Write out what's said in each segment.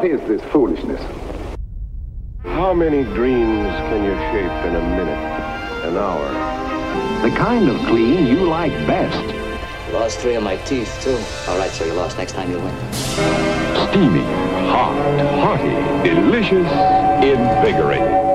What is this foolishness? How many dreams can you shape in a minute, an hour? The kind of clean you like best. Lost three of my teeth, too. All right, so you lost. Next time you'll win. Steamy, hot, hearty, delicious, invigorating.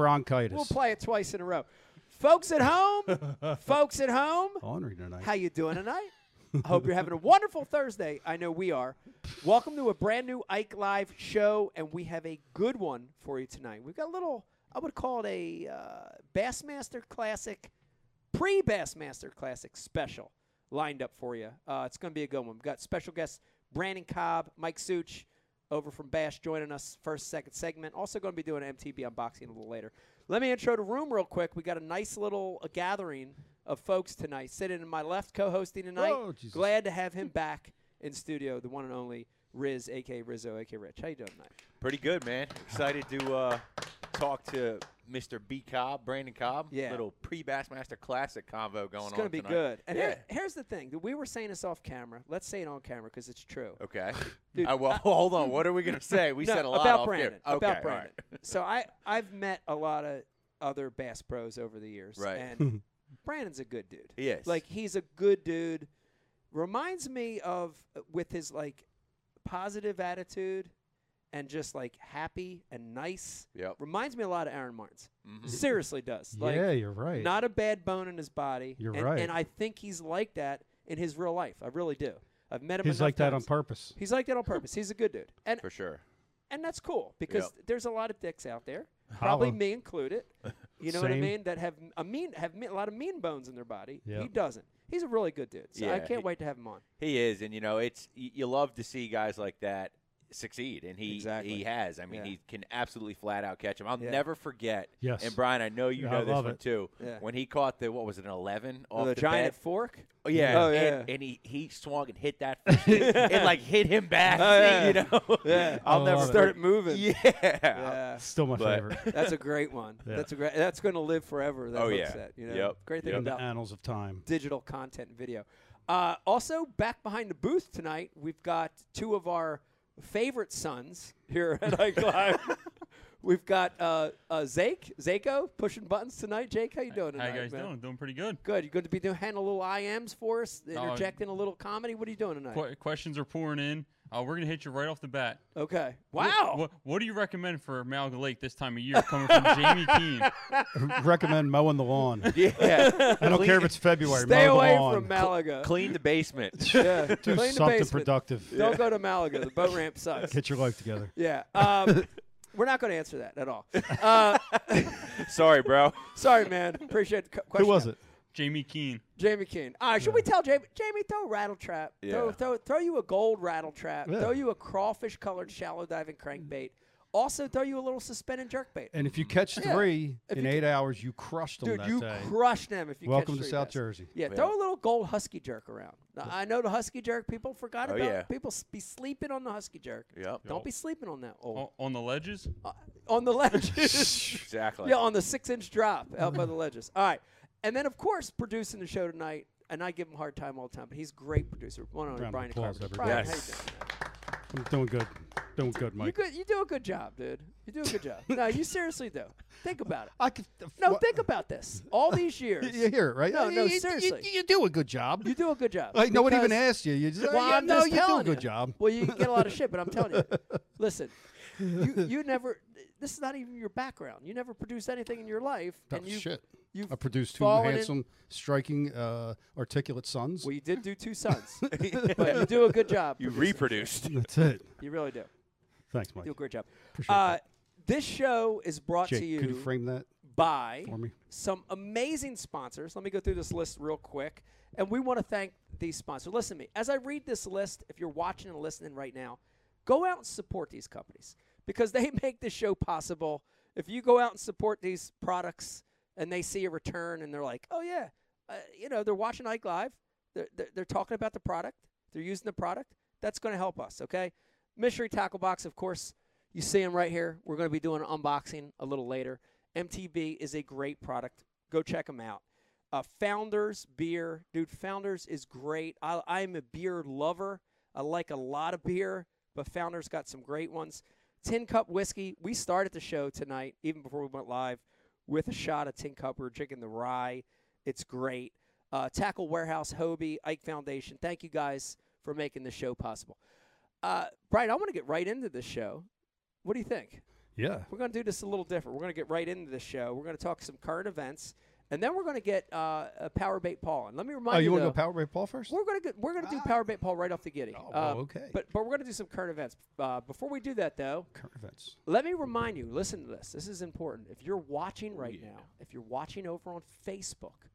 Bronchitis. We'll play it twice in a row. Folks at home, folks at home, Ornery tonight. how you doing tonight? I hope you're having a wonderful Thursday. I know we are. Welcome to a brand new Ike Live show, and we have a good one for you tonight. We've got a little, I would call it a uh, Bassmaster Classic, pre Bassmaster Classic special lined up for you. Uh, it's going to be a good one. We've got special guests Brandon Cobb, Mike Such over from Bash joining us first, second segment. Also going to be doing an MTB unboxing a little later. Let me intro the room real quick. We got a nice little uh, gathering of folks tonight. Sitting in my left, co-hosting tonight. Oh, Jesus. Glad to have him back in studio. The one and only Riz, aka Rizzo, aka Rich. How you doing tonight? Pretty good, man. Excited to uh, talk to Mr. B. Cobb, Brandon Cobb. Yeah. Little pre-Bassmaster Classic convo going It's on going to be tonight. good. And yeah. here- here's the thing. We were saying this off camera. Let's say it on camera because it's true. Okay. Dude, Uh, well, hold on. What are we gonna say? We No, said a lot about off Brandon. Here. Okay, about Brandon. right. so I I've met a lot of other bass pros over the years, Right. And Brandon's a good dude. He. Like he's a good dude. Reminds me of uh, with his like positive attitude and just like happy and nice. Yep. Reminds me a lot of Aaron Martens. Mhm. Seriously does. Like yeah, you're right. not a bad bone in his body. You're and, right. And I think he's like that in his real life. I really do. I've met him. He's enough like that on purpose. He's like that on purpose. He's a good dude. And For sure. and that's cool because Yep. there's a lot of dicks out there, probably Holla. me included. You know what I Same. mean? That have a mean have me- a lot of mean bones in their body. He doesn't. He's a really good dude. So I can't he- wait to have him on. He is, and you know, it's y- you love to see guys like that succeed, and he Exactly. he has. I mean, Yeah. he can absolutely flat out catch him. I'll Yeah. never forget. Yes. And Brian, I know you Yeah, know I this one it. too. Yeah. When he caught the what was it, an eleven off the, the giant bed? fork. Oh yeah, Oh, yeah. and he he swung and hit that, fish and like hit him back. Oh, yeah. You know, Yeah. I'll I never love it. Moving. Yeah. Yeah. Still my But- favorite. That's a great one. Yeah. That's a great. That's going to live forever. That Oh, yeah. set, you know? Yep. Great thing Yep. In the about annals of time. digital content and video. Uh, also, back behind the booth tonight, we've got two of our favorite sons here at Ike Live. we've got uh, uh, Zake, Zako, pushing buttons tonight. Jake, how you doing tonight? How you guys man? doing? Doing pretty good. Good. You're going to be doing handling a little IMs for us, Oh, interjecting a little comedy. What are you doing tonight? Qu- questions are pouring in. Uh, we're gonna hit you right off the bat. Okay. Wow. What, what, do you recommend for Malaga Lake this time of year? Coming from Jamie Keene. Recommend mowing the lawn. Yeah. I don't care if it's February. Stay mow away the lawn. from Malaga. Clean the basement. yeah. Do Clean the something basement. productive. Don't go to Malaga. The boat ramp sucks. Get your life together. Yeah. Um, we're not going to answer that at all. Uh, Sorry, bro. sorry, man. Appreciate the question. Who was it? Jamie Keene. Jamie Keene. All right, should we tell Jamie? Jamie, throw a rattle trap. Throw, Yeah. throw, throw you a gold rattle trap. Yeah. Throw you a crawfish colored shallow diving crankbait. Also, throw you a little suspended jerkbait. And if you catch Yeah. three If in you eight hours, you crushed them Dude, that you day. crush them if you Welcome catch to three South bass. Jersey. Yeah, Yeah. throw a little gold husky jerk around. Now, I know the husky jerk. People forgot Oh, about. yeah. People be sleeping on the husky jerk. Yep. Don't be sleeping on that. old O- on the ledges. uh, on the ledges. Exactly. yeah, on the six-inch drop out by the ledges. All right, and then of course producing the show tonight, and I give him a hard time all the time, but he's a great producer. One on Round of Brian applause, Carpenter. Brian, how you Yes. doing? I'm doing good. Doing good, You Mike. good? You do a good job, dude. You do a good job. no, you seriously do. Think about it. I could, No, what- think about this. All these years, You hear it, right? No, no, You- you- seriously. You, you do a good job. you do a good job. Like no one even asked you. You just, Well, yeah, I'm no, just you do a good you. job. Well, you get a lot of shit, but I'm telling you. Listen, you you never. This is not even your background. You never produced anything in your life, Oh, and you shit. you've I produced two fallen in- handsome, striking, uh, articulate sons. Well, you did do two sons, but you do a good job. You producing. reproduced. That's it. You really do. Thanks, Mike. Do a great job. Appreciate Uh, that. This show is brought to Jake, could you you frame that by for me? some amazing sponsors. Let me go through this list real quick. And we want to thank these sponsors. Listen to me. As I read this list, if you're watching and listening right now, go out and support these companies because they make this show possible. If you go out and support these products and they see a return and they're like, oh, yeah, uh, you know, they're watching Ike Live, they're, they're, they're talking about the product, they're using the product, that's going to help us, okay? Mystery Tackle Box, of course, you see them right here. We're going to be doing an unboxing a little later. MTB is a great product. Go check them out. Uh, Founders beer, dude. Founders is great. I, I'm a beer lover. I like a lot of beer, but Founders got some great ones. Tin Cup whiskey. We started the show tonight, even before we went live, with a shot of Tin Cup. We are drinking the rye. It's great. Uh, Tackle Warehouse, Hobie, Ike Foundation. Thank you guys for making the show possible. Uh, Brian, I want to get right into this show. What do you think? Yeah. We're going to do this a little different. We're going to get right into the show. We're going to talk some current events, and then we're going to get uh, a Power Bait Paul. And let me remind you. Oh, you, you want to go Power Bait Paul first? we're going to we're going to do Power Bait Paul right off the giddy. Oh, Um, okay. But but we're going to do some current events. Uh, before we do that, though, Current events. let me remind you. Listen to this. This is important. If you're watching right now, if you're watching over on Facebook,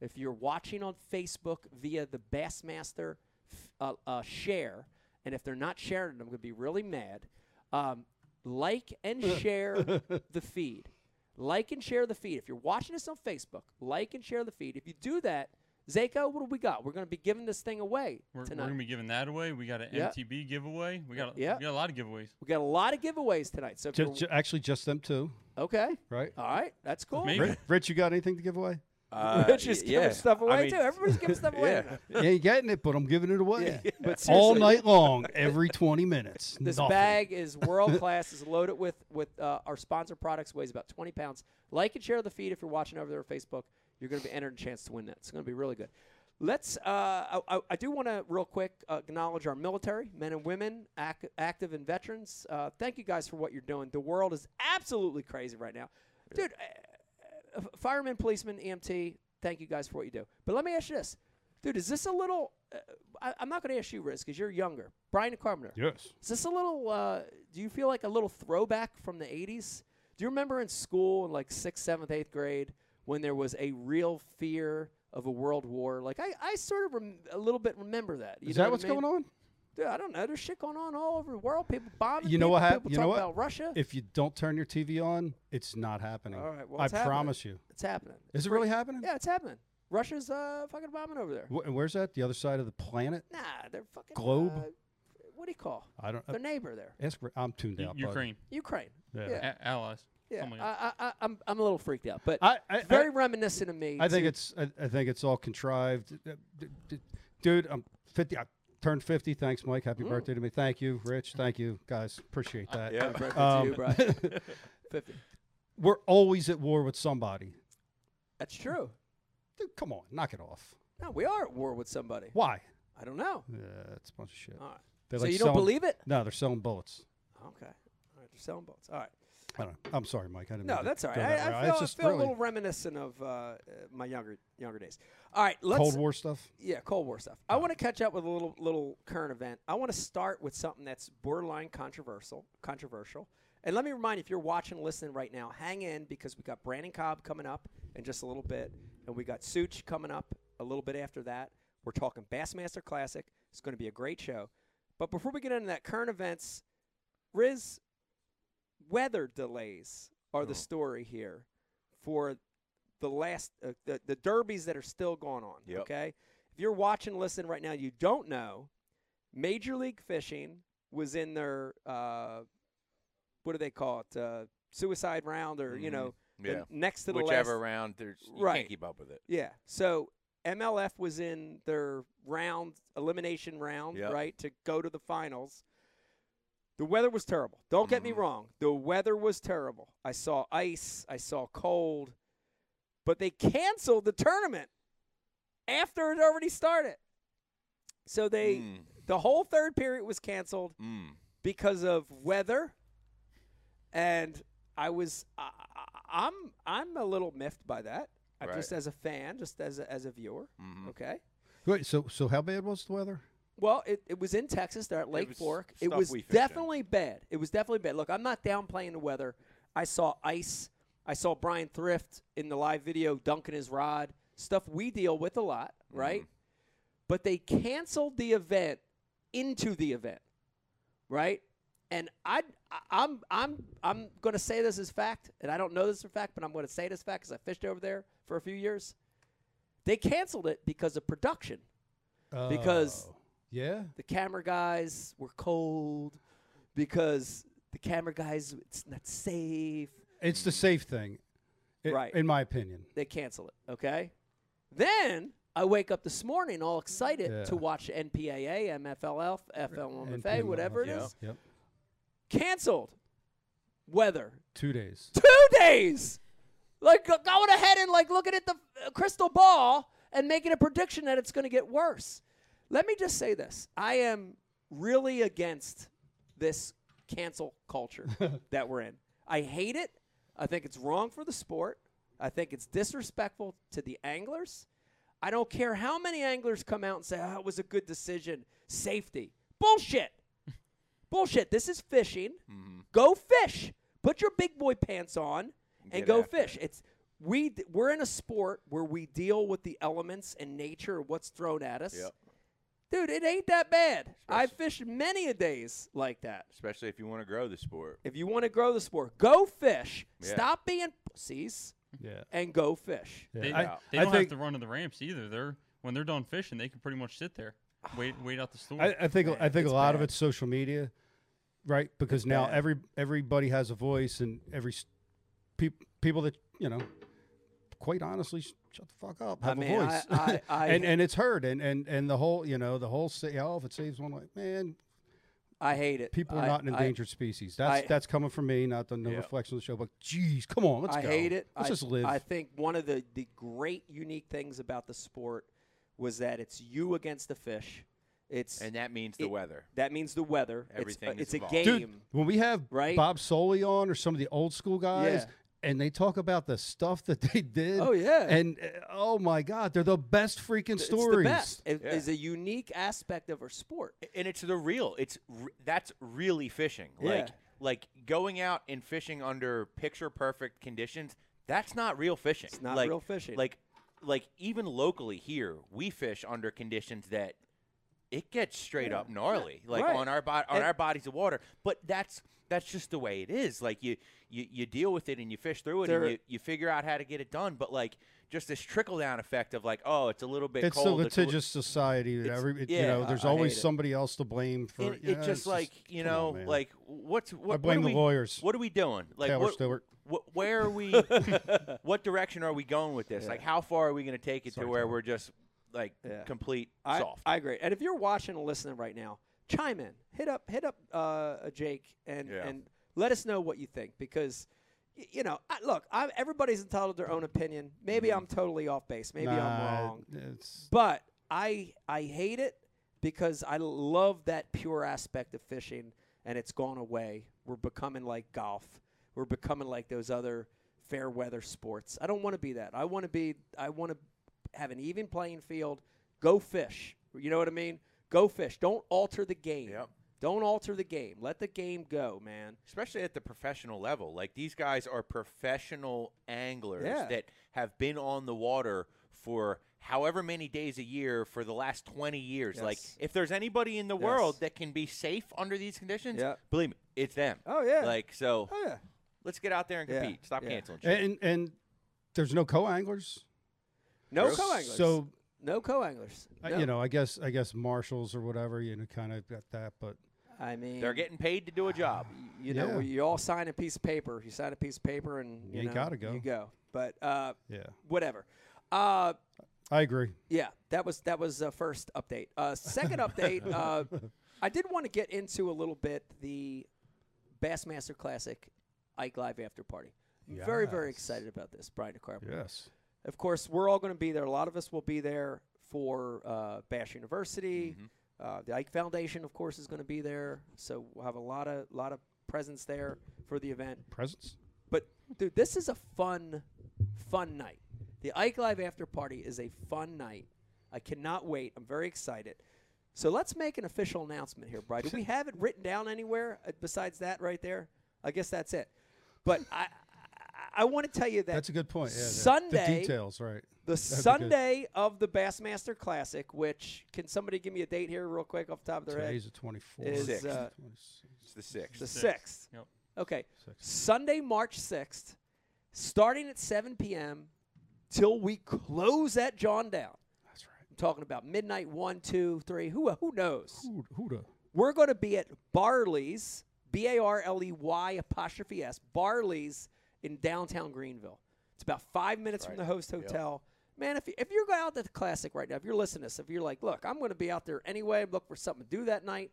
if you're watching on Facebook via the Bassmaster f- uh, uh, share, and if they're not sharing it, I'm going to be really mad. Um, like and share the feed. Like and share the feed. If you're watching this on Facebook, like and share the feed. If you do that, Zako, what do we got? We're going to be giving this thing away We're, we're gonna be giving that away. We got an Yeah. MTB giveaway. We got a, Yeah. we got a lot of giveaways. we got a lot of giveaways tonight. So if Ju- actually, just them two, okay, right? all right, that's cool. Rich, Rich, you got anything to give away? Uh, Rich is y- giving stuff away I mean, too. Everybody's giving stuff away. yeah. you ain't getting it, but I'm giving it away. Yeah. But All night long, every 20 minutes. This Nothing. bag is world class. is loaded with with uh, our sponsor products. Weighs about 20 pounds. Like and share the feed if you're watching over there on Facebook. You're going to be entered a chance to win that. It's going to be really good. Let's. Uh, I, I- I do want to real quick uh, acknowledge our military, men and women, ac- active and veterans. Uh, thank you guys for what you're doing. The world is absolutely crazy right now, dude. Uh, firemen, policemen, EMT. Thank you guys for what you do. But let me ask you this, dude. Is this a little? Uh, I, I'm not going to ask you, Riz, because you're younger. Brian Carpenter. Yes. Is this a little? Uh, do you feel like a little throwback from the '80s? Do you remember in school in like sixth, seventh, eighth grade when there was a real fear of a world war? Like I, I sort of rem- a little bit remember that. You Is that what's I mean? going on? Dude, I don't know. There's shit going on all over the world. People bombing. You know people, what happened? People you know what? about Russia. If you don't turn your TV on, it's not happening. All right, well, I it's happening. promise you. it's happening. Is it really happening? Yeah, it's happening. Russia's uh, fucking bombing over there. Wh- and where's that? The other side of the planet? Nah, they're fucking Globe? Uh, what do you call? I don't. Uh, Their neighbor there, ask. I'm tuned U- out. bud. Ukraine, Ukraine. Yeah. Yeah. A- allies. Yeah, Something I, I, I, I'm, I'm a little freaked out, but I, I, very I, reminiscent of me. I think it's. I, I think it's all contrived. D- d- Dude, I'm 50. I turned 50. Thanks, Mike. Happy Mm. birthday to me. Thank you, Rich. Thank you, guys. Appreciate that. Yeah. Happy birthday to Um, you, Brian. Fifty. We're always at war with somebody. That's true. Dude, come on, knock it off. No, we are at war with somebody. Why? I don't know. Yeah, it's a bunch of shit. All right. They're so like you don't selling- believe it? No, they're selling bullets. Okay. All right. They're selling bullets. All right. I don't know. I'm sorry, Mike. I didn't. No, that's all right. that I. I It's feel, I just feel a little reminiscent of uh, uh, my younger younger days. All right. Let's Cold War stuff. Yeah, Cold War stuff. I want to catch up with a little little current event. I want to start with something that's borderline controversial. Controversial. And let me remind you, if you're watching, listening right now, hang in because we got Brandon Cobb coming up in just a little bit, and we got Such coming up a little bit after that. We're talking Bassmaster Classic. It's going to be a great show. But before we get into that, current events, Riz, weather delays are the Oh. story here for the last uh, the, the derbies that are still going on. Yep. Okay, if you're watching, listen right now, you don't know. Major League Fishing was in their uh, what do they call it? Uh, suicide round, or you Mhm. know, the Yeah. next to the Whichever last. round, there's you Right. can't keep up with it. Yeah. So MLF was in their round elimination round, Yep. right, to go to the finals. The weather was terrible. Don't get me Mhm. wrong. The weather was terrible. I saw ice, I saw cold, but they canceled the tournament after it already started. So they Mm, the whole third period was canceled mm. because of weather, and I was I, I- I'm I'm a little miffed by that. Right. Just as a fan, just as a, as a viewer. Mhm. Okay. Wait, so so how bad was the weather? Well, it, it was in Texas. They're at Lake was Fork. It was we fished in. definitely bad. It was definitely bad. Look, I'm not downplaying the weather. I saw Ice. I saw Bryan Thrift in the live video dunking his rod. Stuff we deal with a lot, mm-hmm. right? But they canceled the event into the event, right? And I, I- I'm, I'm, I'm going to say this as fact, and I don't know this for fact, but I'm going to say this fact because I fished over there for a few years. They canceled it because of production. Because- Oh, yeah, The camera guys were cold because the camera guys it's not safe. it's the safe thing, i- Right. In my opinion. They cancel it. Okay. Then I wake up this morning all excited Yeah. to watch NPAA, MFLF, FLMFA, whatever it is. Yep. Canceled. Weather. Two days. Two days. Like go- going ahead and like looking at the uh, crystal ball and making a prediction that it's going to get worse. Let me just say this: I am really against this cancel culture that we're in. I hate it. I think it's wrong for the sport. I think it's disrespectful to the anglers. I don't care how many anglers come out and say, "Oh, it was a good decision." Safety. Bullshit. Bullshit. This is fishing. Mm-hmm. Go fish. Put your big boy pants on and Get go fish. it. It's we d- we're in a sport where we deal with the elements and nature of what's thrown at us. Yep. Dude, it ain't that bad. I've fished many a days like that. Especially if you want to grow the sport. If you want to grow the sport, go fish. Yeah. Stop being pussies Yeah. and go fish. yeah. They, I, they don't think have to run to the ramps either. They're when they're done fishing, they can pretty much sit there, ah. wait, wait out the storm. I, I think I think a it's lot of it's social media, right? Because now bad. every everybody has a voice, and every s- peop, people that you know, quite honestly, shut the fuck up, I have mean, a I- voice, I- I- and and it's heard, and and and the whole you know the whole say, oh, if it saves one life, man, I hate it. people are I- not an I- endangered species. That's I- that's coming from me, not the no Yeah. reflection of the show. But geez, come on, let's I go. hate it. Let's I, just live. I think one of the, the great unique things about the sport was that it's you against the fish. It's And that means the It- weather. that means the weather. Everything it's, is a- it's a game. Dude, when we have right? Bob Soley on or some of the old school guys, Yeah. And they talk about the stuff that they did. Oh, yeah. and uh, oh my God, they're the best freaking stories. it's stories. the best. It Yeah. is a unique aspect of our sport. and it's the real it's re- that's really fishing Yeah. like like going out and fishing under picture perfect conditions that's not real fishing It's not like, real fishing. like like even locally here we fish under conditions that it gets straight up gnarly like Right. on our bo- on And- our bodies of water but that's that's just the way it is like you you, you deal with it and you fish through it There- and you, you figure out how to get it done but like just this trickle down effect of like oh it's a little bit It's the cold it's a li- litigious society that every it- you yeah, know. There's I always hate it. somebody else to blame for. it, yeah, it's it's just like you know, on, like what's what? I blame what the are we, lawyers. What are we doing? Like Taylor what, Stewart. what- where are we? what direction are we going with this? Like how far are we going to take it Sorry, to where Taylor. we're just like Yeah. complete I, soft? I agree. And if you're watching and listening right now, chime in. Hit up hit up uh, Jake and Yeah. and let us know what you think because y- you know, I, look, I, everybody's entitled to their own opinion. Maybe I'm totally off base. Maybe I'm Mm-hmm. Wrong. It's But I I hate it because I love that pure aspect of fishing and it's gone away. We're becoming like golf. We're becoming like those other fair weather sports. I don't want to be that. I want to be I want to have an even playing field. Go fish. You know what I mean? Go fish. Don't alter the game. Yep. Don't alter the game. Let the game go, man. Especially at the professional level. Like these guys are professional anglers Yeah. that have been on the water for however many days a year for the last 20 years. Like if there's anybody in the Yes. world that can be safe under these conditions, Yeah. believe me, it's them. Oh yeah. Like so oh yeah. let's get out there and Yeah. compete. Stop Yeah. canceling shit. and and there's no co-anglers. No True. co-anglers. So no co-anglers. uh, you know, I guess I guess marshals or whatever, you know, kind of got that, but I mean, They're getting paid to do a job. you know, Yeah. you all sign a piece of paper. You sign a piece of paper, and you, You know, gotta go. You go, but uh, yeah, whatever. Uh, I agree. yeah, that was that was uh, first update. Uh, second update. Uh, I did want to get into a little bit the Bassmaster Classic Ike Live after party. I'm very very excited about this, Brian DeCarpenter. Yes. Of course, we're all going to be there. A lot of us will be there for uh, Bash University. Uh, the Ike Foundation, of course, is going to be there. So we'll have a lot of lot of presence there for the event. Presence. But dude, this is a fun, fun night. The Ike Live after party is a fun night. I cannot wait. I'm very excited. So let's make an official announcement here, Brian. Do we have it written down anywhere uh, besides that right there? I guess that's it. but I, I, I want to tell you that That's a good point. Yeah, Sunday- the details, right? The be good. Sunday of the Bassmaster Classic, which can somebody give me a date here real quick off the top of their head? Today's the 24th. Is, uh, It's the sixth. The Sixth. sixth. Yep. Okay. Sixth. Sunday, March sixth, starting at 7 p.m. till we close at John down. That's right. I'm talking about midnight, one, two, three. Who who knows? Who, who the? We're going to be at Barley's, B A R L E Y apostrophe S, Barley's in downtown Greenville. It's about five minutes from the host hotel. Man, if, you- if you're going out to the classic right now, if you're listening to this, if you're like, look, I'm going to be out there anyway, look for something to do that night,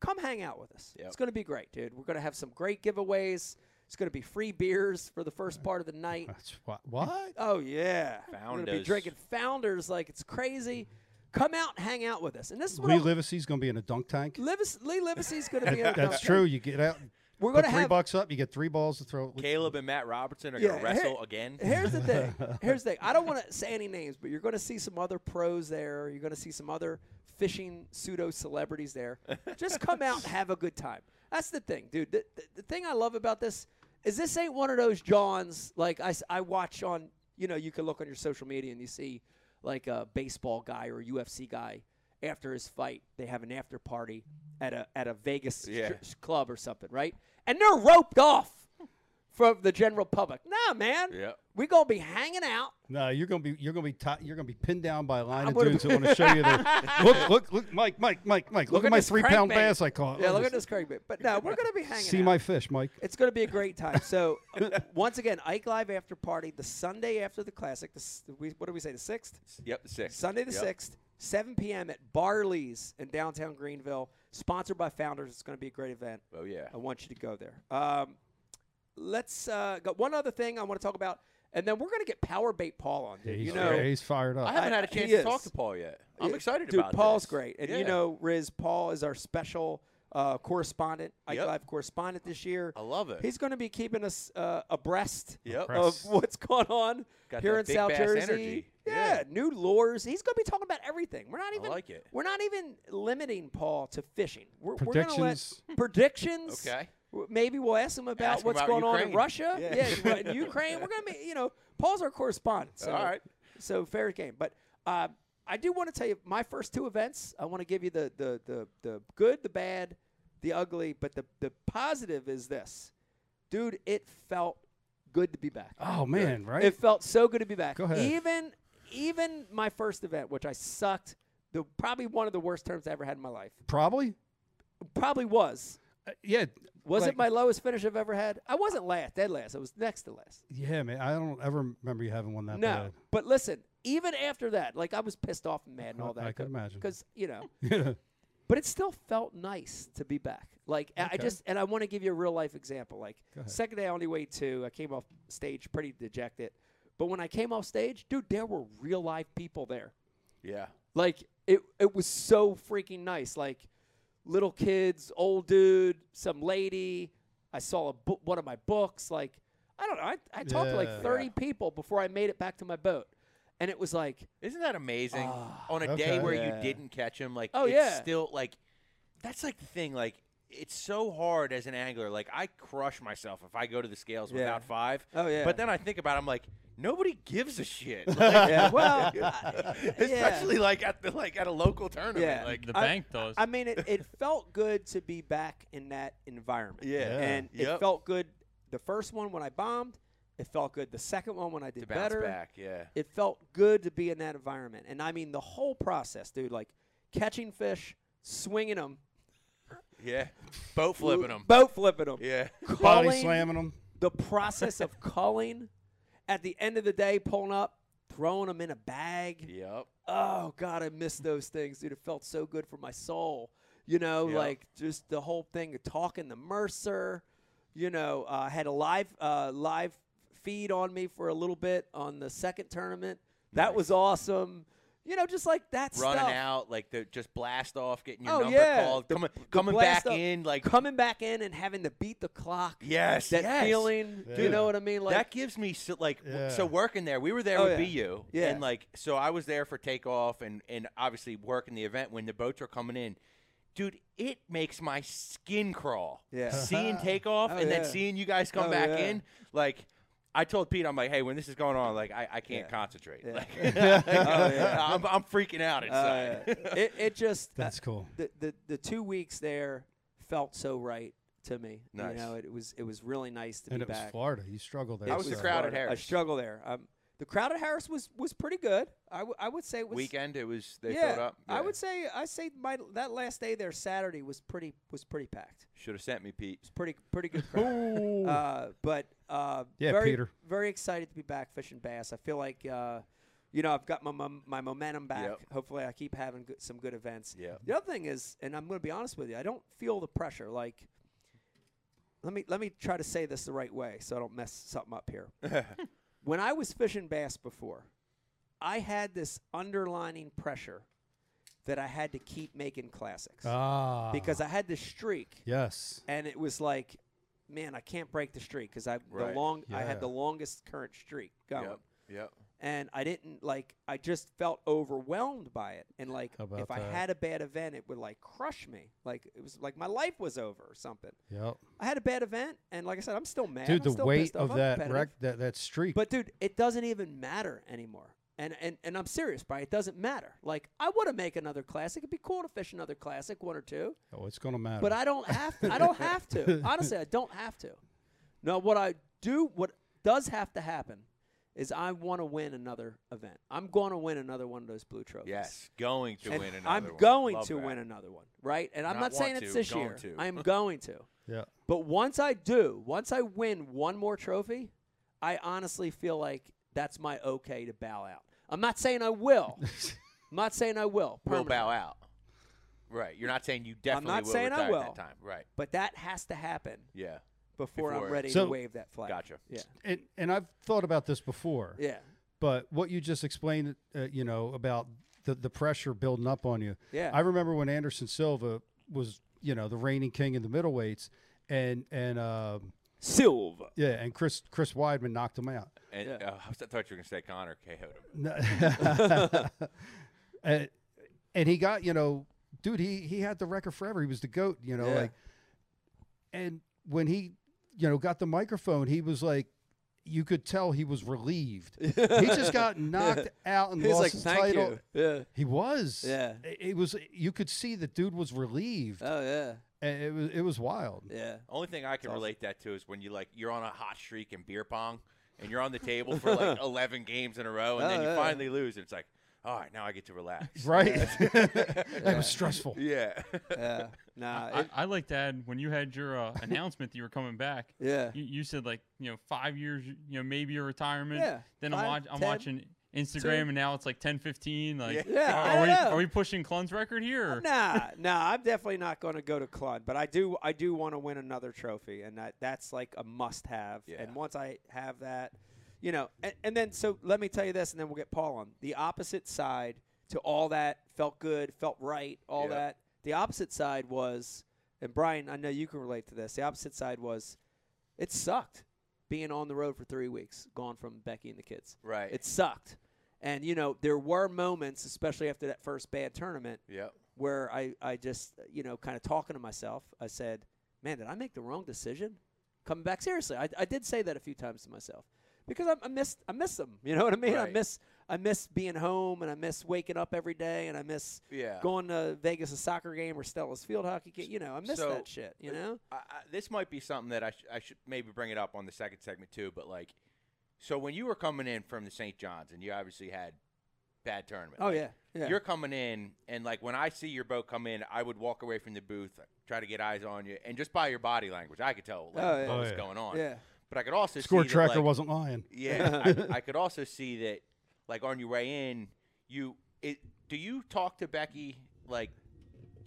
come hang out with us. Yep. It's going to be great, dude. We're going to have some great giveaways. It's going to be free beers for the first part of the night. What? What? Oh yeah, we're gonna be Founders. drinking Founders like it's crazy. Come out hang out with us. And this is what Lee I'm- Livesay's going to be in a dunk tank. Livis, Lee Livesay's going to be. in a That's dunk true. tank. You get out. We're going to three have. bucks up. You get three balls to throw. Caleb and Matt Robertson are Yeah, gonna here- wrestle again. Here's the thing. Here's the thing. I don't want to say any names, but you're going to see some other pros there. You're going to see some other fishing pseudo celebrities there. Just come out and have a good time. That's the thing, dude. The, the, the thing I love about this is this ain't one of those Johns like I, I watch on, you know, you can look on your social media and you see like a baseball guy or a UFC guy after his fight, they have an after party at a at a Vegas Yeah. stri- club or something, right? And they're roped off from the general public. Nah, man. Yep. We're gonna be hanging out. No, you're gonna be you're gonna be ti you're gonna be pinned down by a line I'm of dudes be- that want to show you the look look look Mike Mike Mike Mike look, Look at at my three pound crankbait. bass I caught. Yeah, look Look at this crankbait. But no, we're gonna be hanging out. See out. my fish, Mike. It's going to be a great time. So, once again, Ike Live after party the Sunday after the classic. The, s- we, what do we say? The sixth. Yep, the sixth. Sunday the Yep. sixth, 7 p.m. at Barley's in downtown Greenville, sponsored by Founders. It's going to be a great event. Oh yeah. I want you to go there. Um, let's uh, got one other thing I want to talk about, and then we're going to get Power Bait Paul on. Dude. He's, you know, he's fired up. I haven't had a chance he to talk to Paul yet. I'm Yeah, excited Dude, about Paul's this. great, and you know, Riz Paul is our special uh, correspondent, Ike Yep. Live correspondent this year. I love it. He's going to be keeping us uh, abreast Yep. of what's going on Got here in South Jersey. energy. Yeah, Yeah. new lures. He's going to be talking about everything. We're not even I even like it. We're not even limiting Paul to fishing. We're, we're going to let Predictions. predictions. Okay. Maybe we'll ask him about Ask him what's about going on in Russia. Yeah. Yeah, in Ukraine. We're going to be, you know, Paul's our correspondent. So, All right. So fair game. But uh, I do want to tell you my first two events. I want to give you the the the the good, the bad, the ugly. But the the positive is this, dude. It felt good to be back. Oh man, right? It felt so good to be back. Go ahead. Even even my first event, which I sucked. The probably one of the worst terms I ever had in my life. Probably. Probably was. Uh, yeah. Was like- it my lowest finish I've ever had? I wasn't last, dead last. I was next to last. Yeah, man. I don't ever remember you having one that no, bad. but listen, even after that, like I was pissed off and mad and all that. I can imagine. Because you know, Yeah. but it still felt nice to be back. Like I- I just and I want to give you a real life example. Like second day I only weighed two. I came off stage pretty dejected, but when I came off stage, dude, there were real life people there. Yeah. Like it, it was so freaking nice. Like little kids, old dude, some lady. I saw a book, one of my books. Like I don't know. I, I talked to like Yeah. 30 people before I made it back to my boat, and it was like, Isn't that amazing? Ah, On a day okay. where Yeah. you didn't catch him, like Oh, it's yeah. still like that's like the thing. Like it's so hard as an angler. Like I crush myself if I go to the scales Yeah. without five. oh yeah. But then I think about, it, I'm like, nobody gives a shit. Like, yeah, well, I- yeah. especially like at the like at a local tournament. Yeah. Like The I- bank does. I mean, it, it felt good to be back in that environment. Yeah. Yeah. And it felt good the first one when I bombed. It felt good the second one when I did to better. back. Yeah. It felt good to be in that environment. And I mean, the whole process, dude, like catching fish, swinging them, Yeah. Boat flipping them. boat flipping them, Yeah. Body slamming them. the process of culling, at the end of the day, pulling up, throwing them in a bag. Yep. Oh God, I miss those things, dude. It felt so good for my soul. You know, Yep. like just the whole thing of talking to Mercer. You know, uh, I had a live uh, live feed on me for a little bit on the second tournament. That Nice. was awesome. You know, just like that Running stuff. out, like the just blast off, getting your Oh, number yeah. called, The- coming the coming back off- in, like coming back in and having to beat the clock. yes, That yes. feeling. Do you know what I mean? Like that gives me so, like Yeah. so working there. We were there Oh, with yeah. BU, Yeah. and like so I was there for takeoff and and obviously working the event when the boats were coming in. dude, it makes my skin crawl. Yeah. Seeing takeoff Oh, and then yeah. seeing you guys come Oh, back yeah. in, like. I told Pete, I'm like, hey, when this is going on, like, I, I can't Yeah. concentrate. Yeah. Like, Oh, yeah. I'm, I'm freaking out Uh, inside. it, it just That's cool. the, the the two weeks there felt so right to me. Nice. You know, it, was it was really nice to And be it was back. Florida. You struggled there. How was It the so- crowd at Florida. I Harris? struggle there. Um, the crowd at Harris was was pretty good. I, w- I would say it was Weekend, it was they yeah, filled up. Yeah. I would say I say my that last day there Saturday was pretty was pretty packed. should have sent me Pete. It's pretty pretty good crowd. uh, but uh, Yeah, very, Peter. Very excited to be back fishing bass. I feel like uh, you know I've got my mom, my momentum back. Yep. Hopefully I keep having good, some good events. Yep. The other thing is, and I'm going to be honest with you, I don't feel the pressure. Like, let me let me try to say this the right way so I don't mess something up here. when I was fishing bass before, I had this underlining pressure that I had to keep making classics Ah. because I had this streak yes. and it was like, man, I can't break the streak because I Right. the long I had the longest current streak going, Yep. Yep. And I didn't like. I just felt overwhelmed by it, and like if I that? had a bad event, it would like crush me. Like it was like my life was over or something. Yep. I had a bad event, and like I said, I'm still mad. Dude, I'm the weight of that rec- that that streak. But dude, it doesn't even matter anymore. And and, and I'm serious, Brian. It doesn't matter. Like I want to make another classic. It'd be cool to fish another classic, one or two. oh, it's gonna matter. But I don't have. To, I don't have to. Honestly, I don't have to. No, what I do, what does have to happen, is I want to win another event. I'm going to win another one of those blue trophies. Yes. Going to And win another I'm one. going Love to that. win another one, right? And I'm Not not, saying want it's this year. to. I'm going to. yeah. But once I do, once I win one more trophy, I honestly feel like that's my okay to bow out. I'm not saying I will. I'm not saying I will. Will bow out. Right. You're not saying you definitely I'm not will saying I will. that time. Right. But that has to happen Yeah. Before, Before- I'm ready So- to wave that flag. Gotcha. Yeah. And and I've thought about this before. Yeah. But what you just explained, uh, you know, about the the pressure building up on you. Yeah. I remember when Anderson Silva was, you know, the reigning king in the middleweights, and and um, Silva. yeah, and Chris Chris Weidman knocked him out. And Yeah. uh, I thought you were going to say Connor KO'd him. No- and, and he got, you know, dude, he he had the record forever. He was the goat, you know, Yeah. like. And when he, you know, got the microphone, he was like, you could tell he was relieved. he just got knocked out and He's lost like, his thank title. you. Yeah. He was. Yeah. It, it was. You could see the dude was relieved. Oh yeah. and it was. It was wild. Yeah. Only thing I can relate that to is when you like you're on a hot streak in beer pong and you're on the table for like 11 games in a row and Oh, then you yeah. finally lose and it's like, all right, now I get to relax. Right. it was stressful. Yeah. Yeah. Nah. I, it- I like that when you had your uh, announcement that you were coming back. yeah. You, you said like you know five years, you know maybe a retirement. Yeah, Then I'm, watch, I'm 10, watching Instagram two. and now it's like 10, 15. Like, Yeah, are, are we are we pushing Clunn's record here? or- Nah, nah. I'm definitely not going to go to Clun, but I do. I do want to win another trophy, and that that's like a must-have. Yeah. And once I have that, you know, and, and then so let me tell you this, and then we'll get Paul on the opposite side to all that. Felt good, felt right, all that. The opposite side was, and Brian, I know you can relate to this. The opposite side was, it sucked being on the road for three weeks, gone from Becky and the kids. Right. It sucked. And you know, there were moments, especially after that first bad tournament, Yep. where I, I just, you know, kind of talking to myself, I said, man, did I make the wrong decision? Coming back seriously, I, I did say that a few times to myself because I, I miss I miss them. You know what I mean? I miss I miss being home and I miss waking up every day and I miss Yeah. going to Vegas a soccer game or Stella's field hockey game. You know, I miss So, that shit. You uh, know? I, I, this might be something that I, sh- I should maybe bring it up on the second segment too. But like, so when you were coming in from the St. John's and you obviously had bad tournament. Oh like, yeah, yeah. You're coming in, and like when I see your boat come in, I would walk away from the booth, try to get eyes on you, and just by your body language, I could tell like, Oh, yeah. what Oh, was yeah. going on. yeah. But I could also Score see that, tracker like, wasn't lying. Yeah, I, I could also see that, like on your way in, you it. Do you talk to Becky like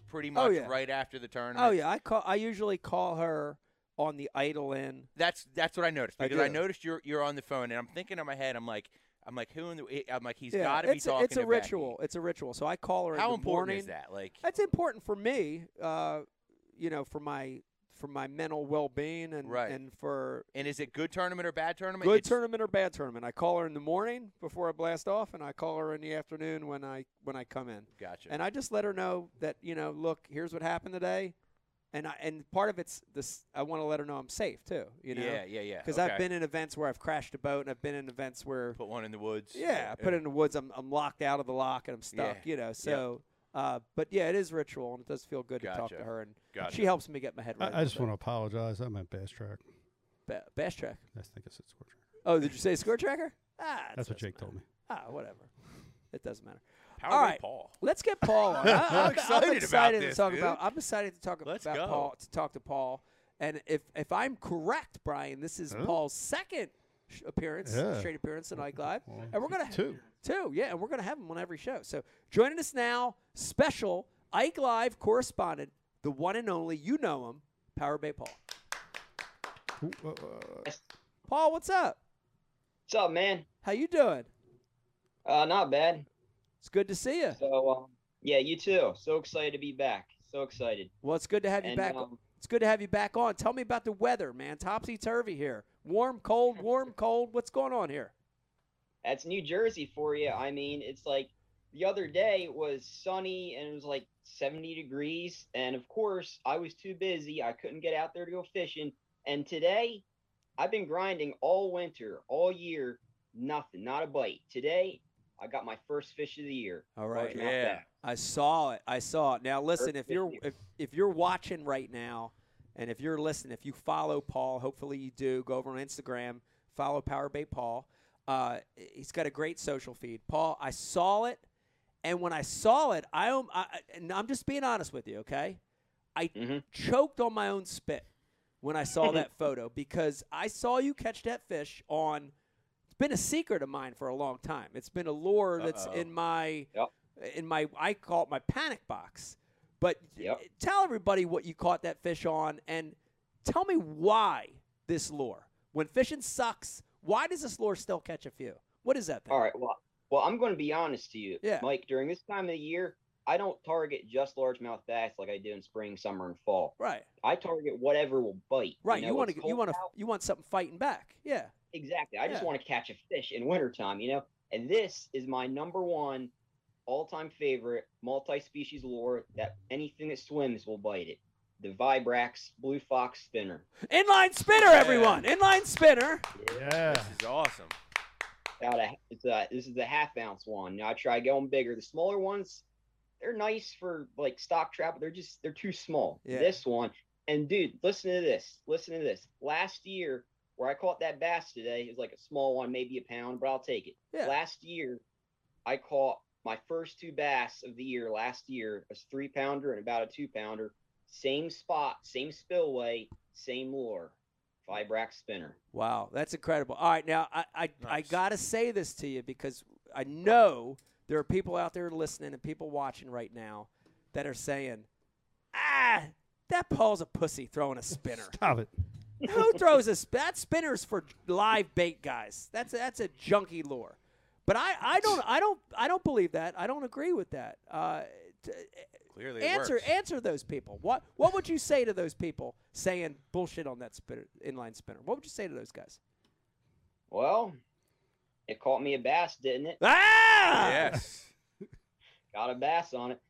pretty much Oh, yeah. right after the tournament? Oh yeah, I call I usually call her on the idle in. That's that's what I noticed I because I, do. noticed you're you're on the phone, and I'm thinking in my head, I'm like, I'm like, who in the? I'm like, he's yeah, got to be it's talking. a, it's a to Becky. ritual. It's a ritual. So I call her How in the important morning. is that? Like, That's important for me, uh, you know, for my for my mental well-being and Right. and for And is it good tournament or bad tournament? good It's- tournament or bad tournament. I call her in the morning before I blast off, and I call her in the afternoon when I when I come in. Gotcha. And I just let her know that you know, look, here's what happened today, and I and part of it's this. I want to let her know I'm safe too. You know, yeah, yeah, yeah. because okay. I've been in events where I've crashed a boat, and I've been in events where put one in the woods. yeah, I put it in the woods. I'm I'm locked out of the lock and I'm Yeah. stuck. You know, so. Uh, but yeah, it is ritual, and it does feel good to talk to her, and Gotcha. she helps me get my head right. I, I just want to apologize. I meant bass track. ba- bash track. I think I said score track. Oh, did you say score tracker? Ah, it That's what doesn't Jake told me. Ah, whatever. It doesn't matter. Power All Bay right. Paul. Let's get Paul on. I, I'm, excited I'm excited this, to talk dude. about. I'm excited to talk Let's about go. Paul. To talk to Paul, and if if I'm correct, Brian, this is Huh? Paul's second appearance, Yeah. straight appearance in Ike Live, Well, and we're gonna two. Two, yeah, and we're gonna have him on every show. So joining us now, special Ike Live correspondent, the one and only, you know him, Power Bait Paul. Ooh, uh, uh, Paul, what's up? What's up, man? How you doing? Uh, not bad. It's good to see you. So, um, yeah, you too. So excited to be back. So excited. Well, it's good to have you And, back. um, It's good to have you back on. Tell me about the weather, man. Topsy turvy here. Warm, cold, warm, cold. What's going on here? That's New Jersey for you. I mean, it's like the other day it was sunny and it was like 70 degrees. And of course, I was too busy. I couldn't get out there to go fishing. And today, I've been grinding all winter, all year, nothing, not a bite. Today, I got my first fish of the year. All right. Yeah. I saw it. I saw it. Now listen, if you're if, if you're watching right now, and if you're listening, if you follow Paul, hopefully you do. Go over on Instagram, follow Power Bait Paul. Uh, he's got a great social feed. Paul, I saw it, and when I saw it, I, am- I I- and I'm just being honest with you, okay? I Mhm. choked on my own spit when I saw that photo because I saw you catch that fish on. It's been a secret of mine for a long time. It's been a lure that's Uh-oh. in my Yep. in my I call it my panic box. But Yep. tell everybody what you caught that fish on, and tell me why this lure. When fishing sucks, why does this lure still catch a few? What is that thing? All right. Well, well, I'm going to be honest to you, Yeah. Mike. During this time of the year, I don't target just largemouth bass like I do in spring, summer, and fall. Right, I target whatever will bite. right. know, You want to you want to you want something fighting back. Yeah. exactly. I just want to catch a fish in wintertime, you know. And this is my number one all-time favorite multi-species lure that anything that swims will bite it. The Vibrax Blue Fox Spinner. Inline spinner, Yeah. everyone. Inline spinner. yeah. This is awesome. Out a, it's a, this is the half ounce one. Now I try going bigger. The smaller ones, they're nice for like stock trap, but they're just they're too small. Yeah. This one, and dude, listen to this. Listen to this. Last year, where I caught that bass today, it was like a small one, maybe a pound, but I'll take it. Yeah. Last year, I caught my first two bass of the year. Last year, a three pounder and about a two pounder. Same spot, same spillway, same lure. Vibrax spinner. Wow, that's incredible. All right, now I I, I got to say this to you because I know there are people out there listening and people watching right now that are saying, "Ah, that Paul's a pussy throwing a spinner." Stop it. Who throws a sp- that spinner's for live bait guys? That's a, that's a junky lure. But I, I don't I don't I don't believe that. I don't agree with that. Uh, t- Clearly, answer works. answer those people. What what would you say to those people saying bullshit on that spinner inline spinner? What would you say to those guys? Well, it caught me a bass, didn't it? Ah! Yes. got a bass on it.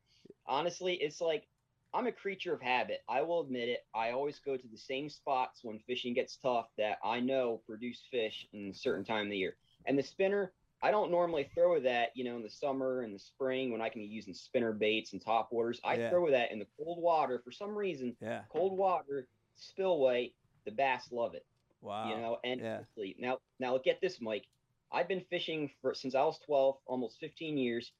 Honestly, it's like I'm a creature of habit. I will admit it. I always go to the same spots when fishing gets tough that I know produce fish in a certain time of the year. And the spinner, I don't normally throw that, you know, in the summer and the spring when I can be using spinner baits and top waters. I Yeah. throw that in the cold water for some reason. Yeah. Cold water, spillway, the bass love it Wow. you know and yeah. now now get this mike i've been fishing for since i was 12 almost 15 years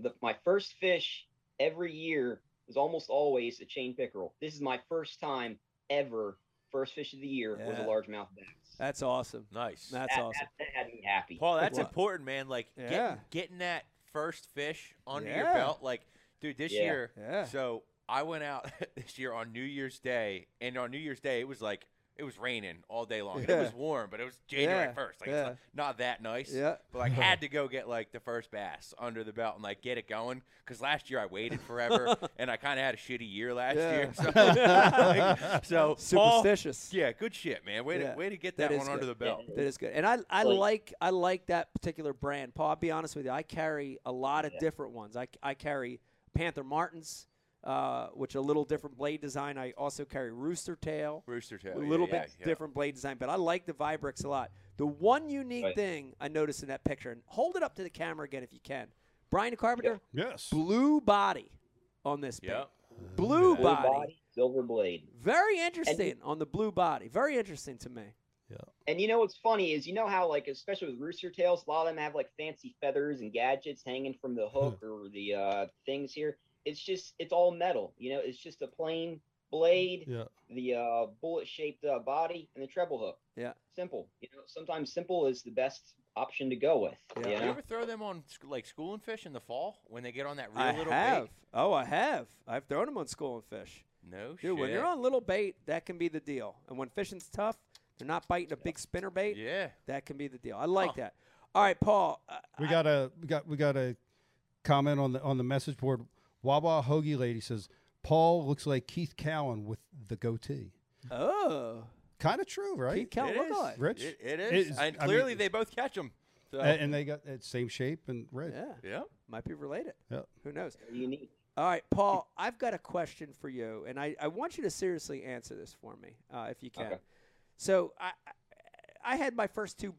the, my first fish every year is almost always a chain pickerel this is my first time ever first fish of the year was a Yeah. largemouth bass That's awesome. Nice. That's that, awesome. that, that had me happy Paul, that's What? important, man. Like Yeah. getting, getting that first fish under your belt. Like, dude, this Yeah. year. Yeah. So I went out this year on New Year's Day, and on New Year's Day it was like it was raining all day long. And Yeah. It was warm, but it was January Yeah, first. Like yeah. it's not, not that nice. Yeah. But like had to go get like the first bass under the belt and like get it going because last year I waited forever and I kind of had a shitty year last Yeah. year. So, like, so Paul- Superstitious. yeah, good shit, man. Way Yeah, to way to get that that, is one under the belt. That is good. And I, I Like- like I like that particular brand. Paul, I'll be honest with you. I carry a lot of different ones. I, I carry Panther Martins, uh, which a little different blade design. I also carry Rooster Tail. Rooster tail. a little yeah, bit yeah. different blade design, but I like the Vibrax a lot. The one unique Right. thing I noticed in that picture, and hold it up to the camera again if you can. Brian Carpenter, Yes. blue body on this bait. Yep. Blue Blue body. body, silver blade. Very interesting on the blue body. Very interesting to me. Yeah. And you know what's funny is you know how like especially with rooster tails, a lot of them have like fancy feathers and gadgets hanging from the hook or the uh, things here. It's just it's all metal. You know, it's just a plain blade, Yeah. the uh, bullet shaped uh, body, and the treble hook. Yeah. Simple. You know, sometimes simple is the best option to go with. Yeah. You You ever throw them on sc- like schooling fish in the fall when they get on that real I little have. bait? Oh, I have. I've thrown them on school and fish. No shit. Dude, when you're on little bait, that can be the deal. And when fishing's tough, they're not biting a big spinner bait. yeah. That can be the deal. I like Huh. that. All right, Paul. Uh, We got a we got we got a comment on the on the message board. Wawa Hoagie lady says Paul looks like Keith Cowan with the goatee. oh, Kind of true, right? Keith Count It look is. alike. Rich? It, it It is. is- and I mean- clearly they both catch them. So. A- and they got that same shape and red. Yeah, yeah. might be related. Yeah. Who knows? Unique. All right, Paul. I've got a question for you, and I, I want you to seriously answer this for me, uh, if you can. Okay. So I, I I had my first two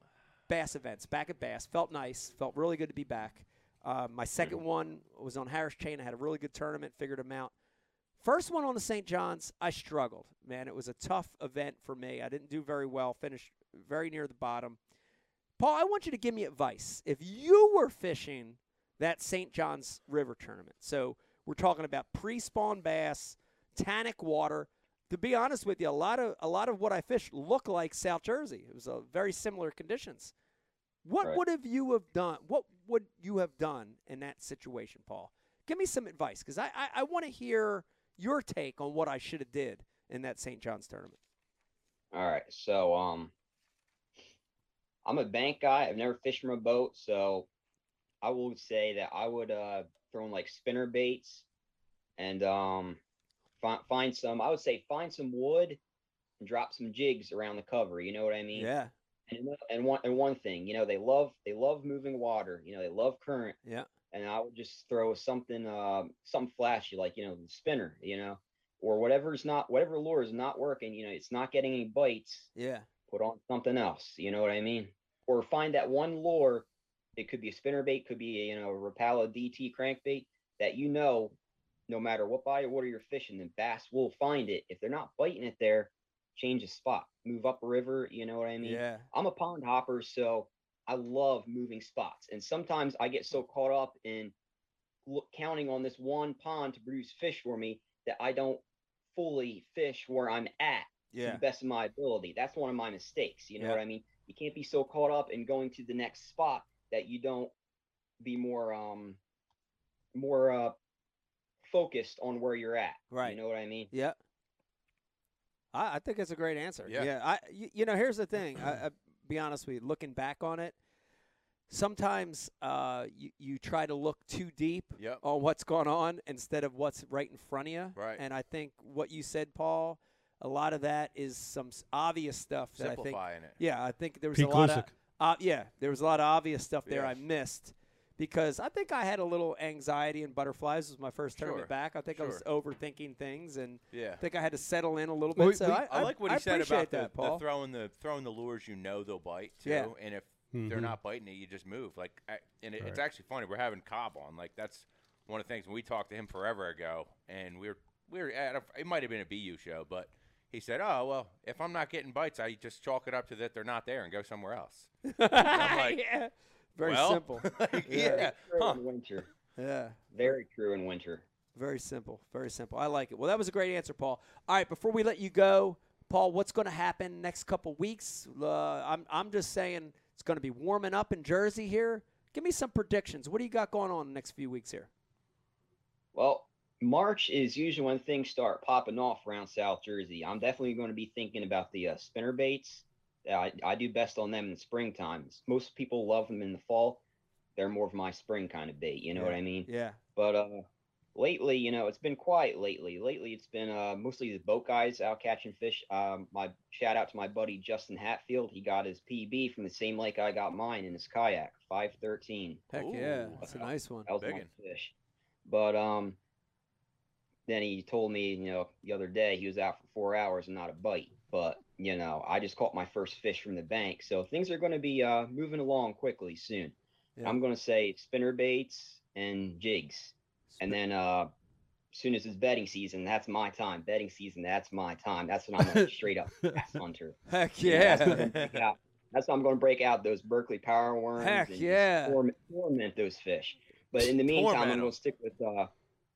bass events back at Bass. Felt nice. Felt really good to be back. Uh, my 2nd one was on Harris Chain. I had a really good tournament. Figured them out. First one on the St. John's, I struggled. Man, it was a tough event for me. I didn't do very well. Finished very near the bottom. Paul, I want you to give me advice. If you were fishing that St. John's River tournament, so we're talking about pre-spawn bass, tannic water. To be honest with you, a lot of a lot of what I fished looked like South Jersey. It was a very similar conditions. What Right. would have you have done? What would you have done in that situation, Paul? Give me some advice because I, I, I want to hear your take on what I should have did in that St. John's tournament. All right. So um I'm a bank guy. I've never fished from a boat, so I will say that I would uh throw in like spinner baits and um find find some I would say find some wood and drop some jigs around the cover. You know what I mean? Yeah, And one- and one and one thing, you know, they love they love moving water. You know, they love current. yeah, and I would just throw something um something flashy like you know the spinner, you know, or whatever's not whatever lure is not working, you know, it's not getting any bites, yeah, put on something else, you know what I mean? Or find that one lure, it could be a spinner bait, could be a, you know, a Rapala DT crankbait that you know no matter what body of water you're fishing, the bass will find it. If they're not biting it there, change the spot, move up a river, you know what I mean? yeah. I'm a pond hopper, so I love moving spots. And sometimes I get so caught up in look, counting on this one pond to produce fish for me that I don't fully fish where I'm at to the best of my ability. That's one of my mistakes. You know Yeah. what I mean? You can't be so caught up in going to the next spot that you don't be more um more uh focused on where you're at. Right. You know what I mean? Yeah. I, I think it's a great answer. Yeah. I you, you know here's the thing. I, I be honest with you. Looking back on it, sometimes uh, you you try to look too deep Yep. on what's going on instead of what's right in front of you. Right. And I think what you said, Paul, a lot of that is some obvious stuff that I think. It. Yeah, I think there was Pete a lot of uh, yeah, there was a lot of obvious stuff there I missed because I think I had a little anxiety and butterflies. This was my first tournament Sure, back. I think I was overthinking things and Yeah. I think I had to settle in a little bit. Well, so we- I, I like what he said about the, that, the Paul. throwing the throwing the lures. You know they'll bite too, Yeah. and if they're Mhm. not biting it, you just move. Like, I, and it, it's actually funny. We're having Cobb on. Like that's one of the things when we talked to him forever ago, and we were we were at a, it might have been a BU show, but he said, "Oh well, if I'm not getting bites, I just chalk it up to that they're not there and go somewhere else." I'm like, yeah. Very well, simple. Yeah. yeah, True huh. in winter. yeah. Very true in winter. Very simple. Very simple. I like it. Well, that was a great answer, Paul. All right, before we let you go, Paul, what's going to happen next couple weeks? Uh, I'm I'm just saying it's going to be warming up in Jersey here. Give me some predictions. What do you got going on in the next few weeks here? Well, March is usually when things start popping off around South Jersey. I'm definitely going to be thinking about the uh, spinner baits. Uh, I, I do best on them in the springtime. Most people love them in the fall. They're more of my spring kind of bait. You know what I mean? Yeah. But uh, lately, you know, it's been quiet lately. Lately, it's been uh, mostly the boat guys out catching fish. Um, my shout out to my buddy Justin Hatfield. He got his PB from the same lake I got mine in his kayak, five thirteen. Heck yeah. Ooh, That's a nice one. That was my Biggin. fish. But um, then he told me, you know, the other day he was out for four hours and not a bite. But you know, I just caught my first fish from the bank, so things are going to be uh, moving along quickly soon. Yeah. I'm going to say spinner baits and jigs, and then uh, as soon as it's bedding season, that's my time. Bedding season, that's my time. That's when I'm a straight up bass hunter. Heck You know, that's when I'm gonna yeah. break out- That's when I'm going to break out those Berkley power worms Heck and yeah. torment, torment those fish. But in the meantime, Torment I'm going to stick with uh,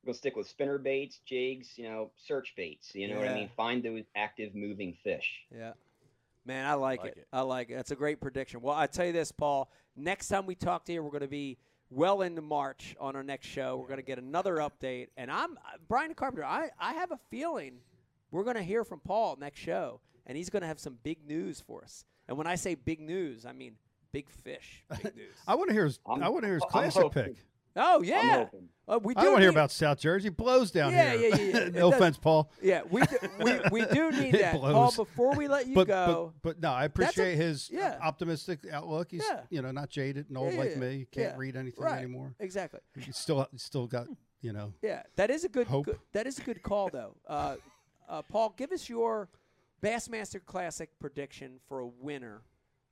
I'm going to stick with spinner baits, jigs, you know, search baits. You know what I mean? Find those active moving fish. Yeah. Man, I like, Like it. it. I like it. That's a great prediction. Well, I tell you this, Paul. Next time we talk to you, we're going to be well into March on our next show. We're going to get another update, and I'm uh, Brian Carpenter. I I have a feeling we're going to hear from Paul next show, and he's going to have some big news for us. And when I say big news, I mean big fish. Big news. I want to hear his. I'm- I want to hear his classic pick. Oh I'm yeah, hoping. uh, we do. I want to hear about South Jersey. It blows down Yeah, here. yeah, yeah, yeah. No does. offense, Paul. Yeah, we do, we we do need It that, Paul. Before we let you But, go, but but no, I That's a- appreciate his yeah. optimistic outlook. He's Yeah. you know not jaded and old Yeah, like yeah, me. Can't yeah. read anything Right. anymore. exactly. He's still still got you know. Yeah, that is a good, Hope. good that is a good call though. Uh, uh, Paul, give us your Bassmaster Classic prediction for a winner.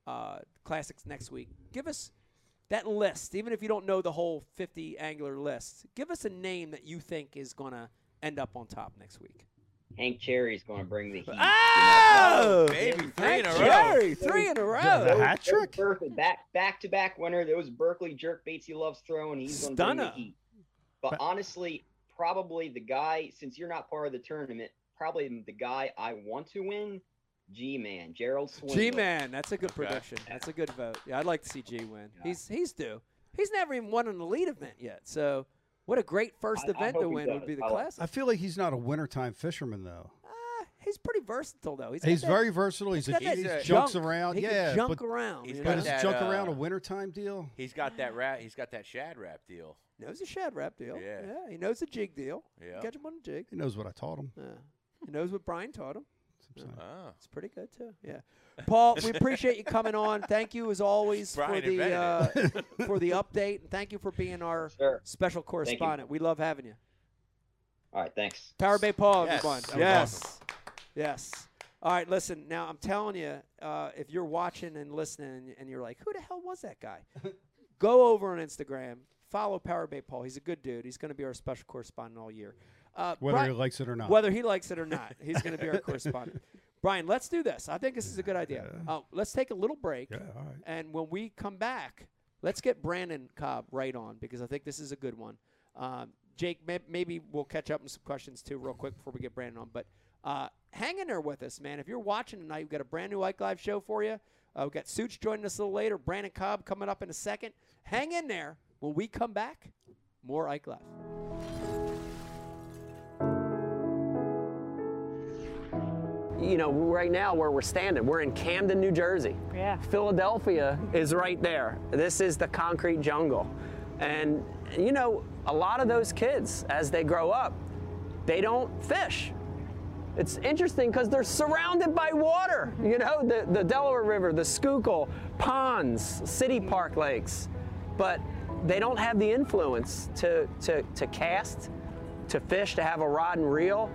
Uh, classics next week. Give us that list, even if you don't know the whole 50 angler list. Give us a name that you think is going to end up on top next week. Hank Cherry's going to bring the heat. you know? Oh, oh baby, three Hank in a row. Cherry, three in a row. The row. hat trick. Berkley back back to back winner. Those Berkley jerk baits he loves throwing. He's going to bring the heat. But But- honestly, probably the guy since you're not part of the tournament, probably the guy I want to win. G man, Gerald Swindle. G man, that's a good Okay. prediction. That's a good vote. Yeah, I'd like to see G win. He's he's due. He's never even won an elite event yet. So, what a great first I- I event hope to win would be the I like- classic. I feel like he's not a wintertime fisherman though. Ah, he's pretty versatile though. He's, He's that- very versatile. He's, he's a, got that he junk. jumps around. He can yeah, junk but, around. he's you got but know? is that, junk around uh, a wintertime deal? He's got that rat. He's got that Shad Rap deal. knows a Shad Rap deal. Yeah. he knows the jig deal. Yeah. Catch him on a jig. He knows what I taught him. Yeah. He knows what Brian taught him. Oh. It's pretty good too. Yeah, Paul, we appreciate you coming on. Thank you as always for the uh, for the update, and thank you for being our Sure. special correspondent. We love having you. All right, thanks. Power Bait Paul, Yes, everyone. that was Yes. Yes. All right, listen. Now I'm telling you, uh, if you're watching and listening, and you're like, "Who the hell was that guy?" Go over on Instagram, follow Power Bait Paul. He's a good dude. He's going to be our special correspondent all year. Uh, Whether Bri- he likes it or not. whether he likes it or not, he's going to be our correspondent. Brian, let's do this. I think this is a good idea. Uh, let's take a little break, yeah, all right. and when we come back, let's get Brandon Cobb right on because I think this is a good one. Um, Jake, may- maybe we'll catch up on some questions too, real quick before we get Brandon on. But uh, hang in there with us, man. If you're watching tonight, we've got a brand new Ike Live show for you. Uh, we've got Suits joining us a little later. Brandon Cobb coming up in a second. Hang in there. When we come back, more Ike Live. You know, right now where we're standing, we're in Camden, New Jersey. Yeah. Philadelphia is right there. This is the concrete jungle. And, you know, a lot of those kids, as they grow up, they don't fish. It's interesting because they're surrounded by water, mm-hmm. you know, the, the Delaware River, the Schuylkill, ponds, city park lakes. But they don't have the influence to, to, to cast, to fish, to have a rod and reel.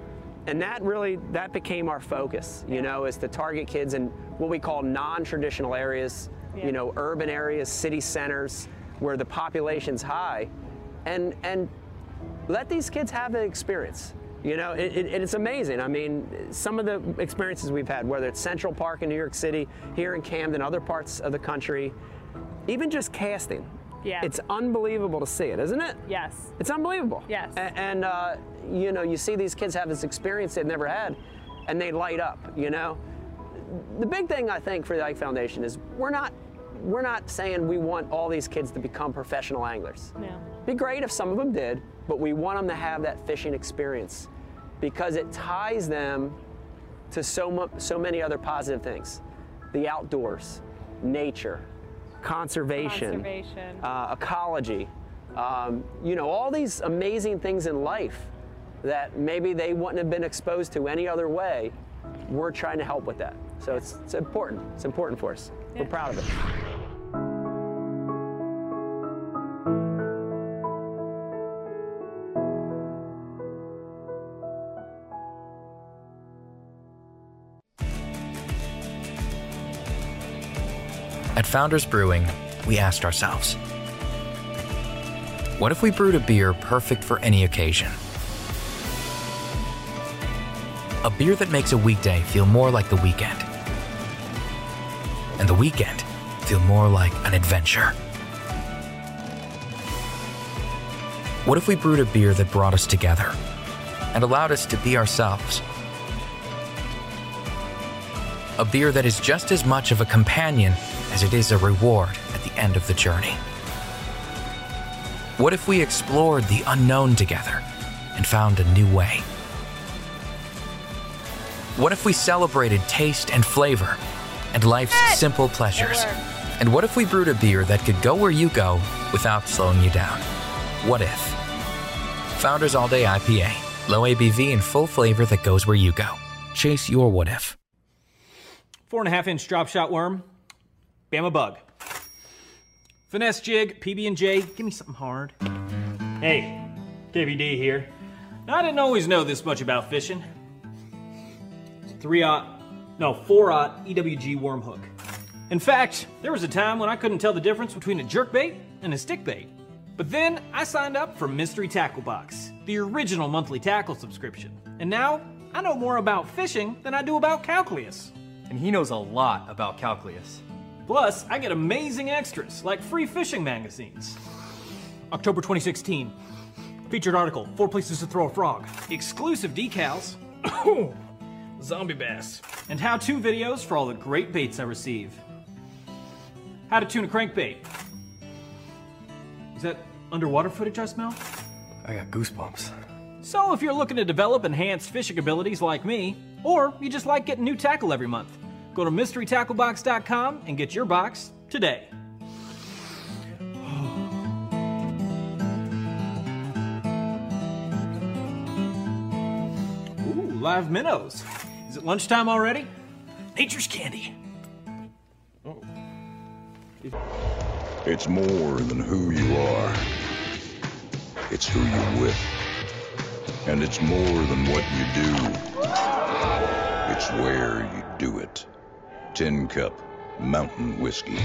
And that really, that became our focus, you know, is to target kids in what we call non-traditional areas, Yeah. you know, urban areas, city centers, where the population's high. And, and let these kids have the experience. You know, it, it, it's amazing. I mean, some of the experiences we've had, whether it's Central Park in New York City, here in Camden, other parts of the country, even just casting. Yeah. It's unbelievable to see it, isn't it? Yes. It's unbelievable. Yes. A- And, uh, you know, you see these kids have this experience they've never had, and they light up. You know, the big thing I think for the Ike Foundation is we're not we're not saying we want all these kids to become professional anglers. Yeah. Be great if some of them did, but we want them to have that fishing experience because it ties them to so, mu- so many other positive things the outdoors, nature, conservation, Conservation. Uh, ecology, um, you know, all these amazing things in life that maybe they wouldn't have been exposed to any other way. We're trying to help with that. So it's, it's important. It's important for us. We're proud of it. At Founders Brewing, we asked ourselves what if we brewed a beer perfect for any occasion? A beer that makes a weekday feel more like the weekend, and the weekend feel more like an adventure. What if we brewed a beer that brought us together and allowed us to be ourselves? A beer that is just as much of a companion as it is a reward at the end of the journey. What if we explored the unknown together and found a new way? What if we celebrated taste and flavor and life's simple pleasures? And what if we brewed a beer that could go where you go without slowing you down? What if? Founders All Day IPA. Low ABV and full flavor that goes where you go. Chase your what if. Four and a half inch drop shot worm, Bama bug. Finesse jig, PB and J. Give me something hard. Hey, KVD here. Now, I didn't always know this much about fishing. Three aught, no four aught EWG worm hook. In fact, there was a time when I couldn't tell the difference between a jerk bait and a stick bait. But then I signed up for Mystery Tackle Box, the original monthly tackle subscription. And now I know more about fishing than I do about calculus. And he knows a lot about calculus. Plus, I get amazing extras like free fishing magazines. October 2016. Featured article Four Places to Throw a Frog. Exclusive decals. Zombie bass. And how to videos for all the great baits I receive. How to tune a crankbait. Is that underwater footage I smell? I got goosebumps. So, if you're looking to develop enhanced fishing abilities like me, or you just like getting new tackle every month, go to mysterytacklebox.com and get your box today. Ooh, live minnows. Is it lunchtime already? Nature's candy. Oh. It's more than who you are. It's who you're with. And it's more than what you do. It's where you do it. Tin Cup Mountain Whiskey.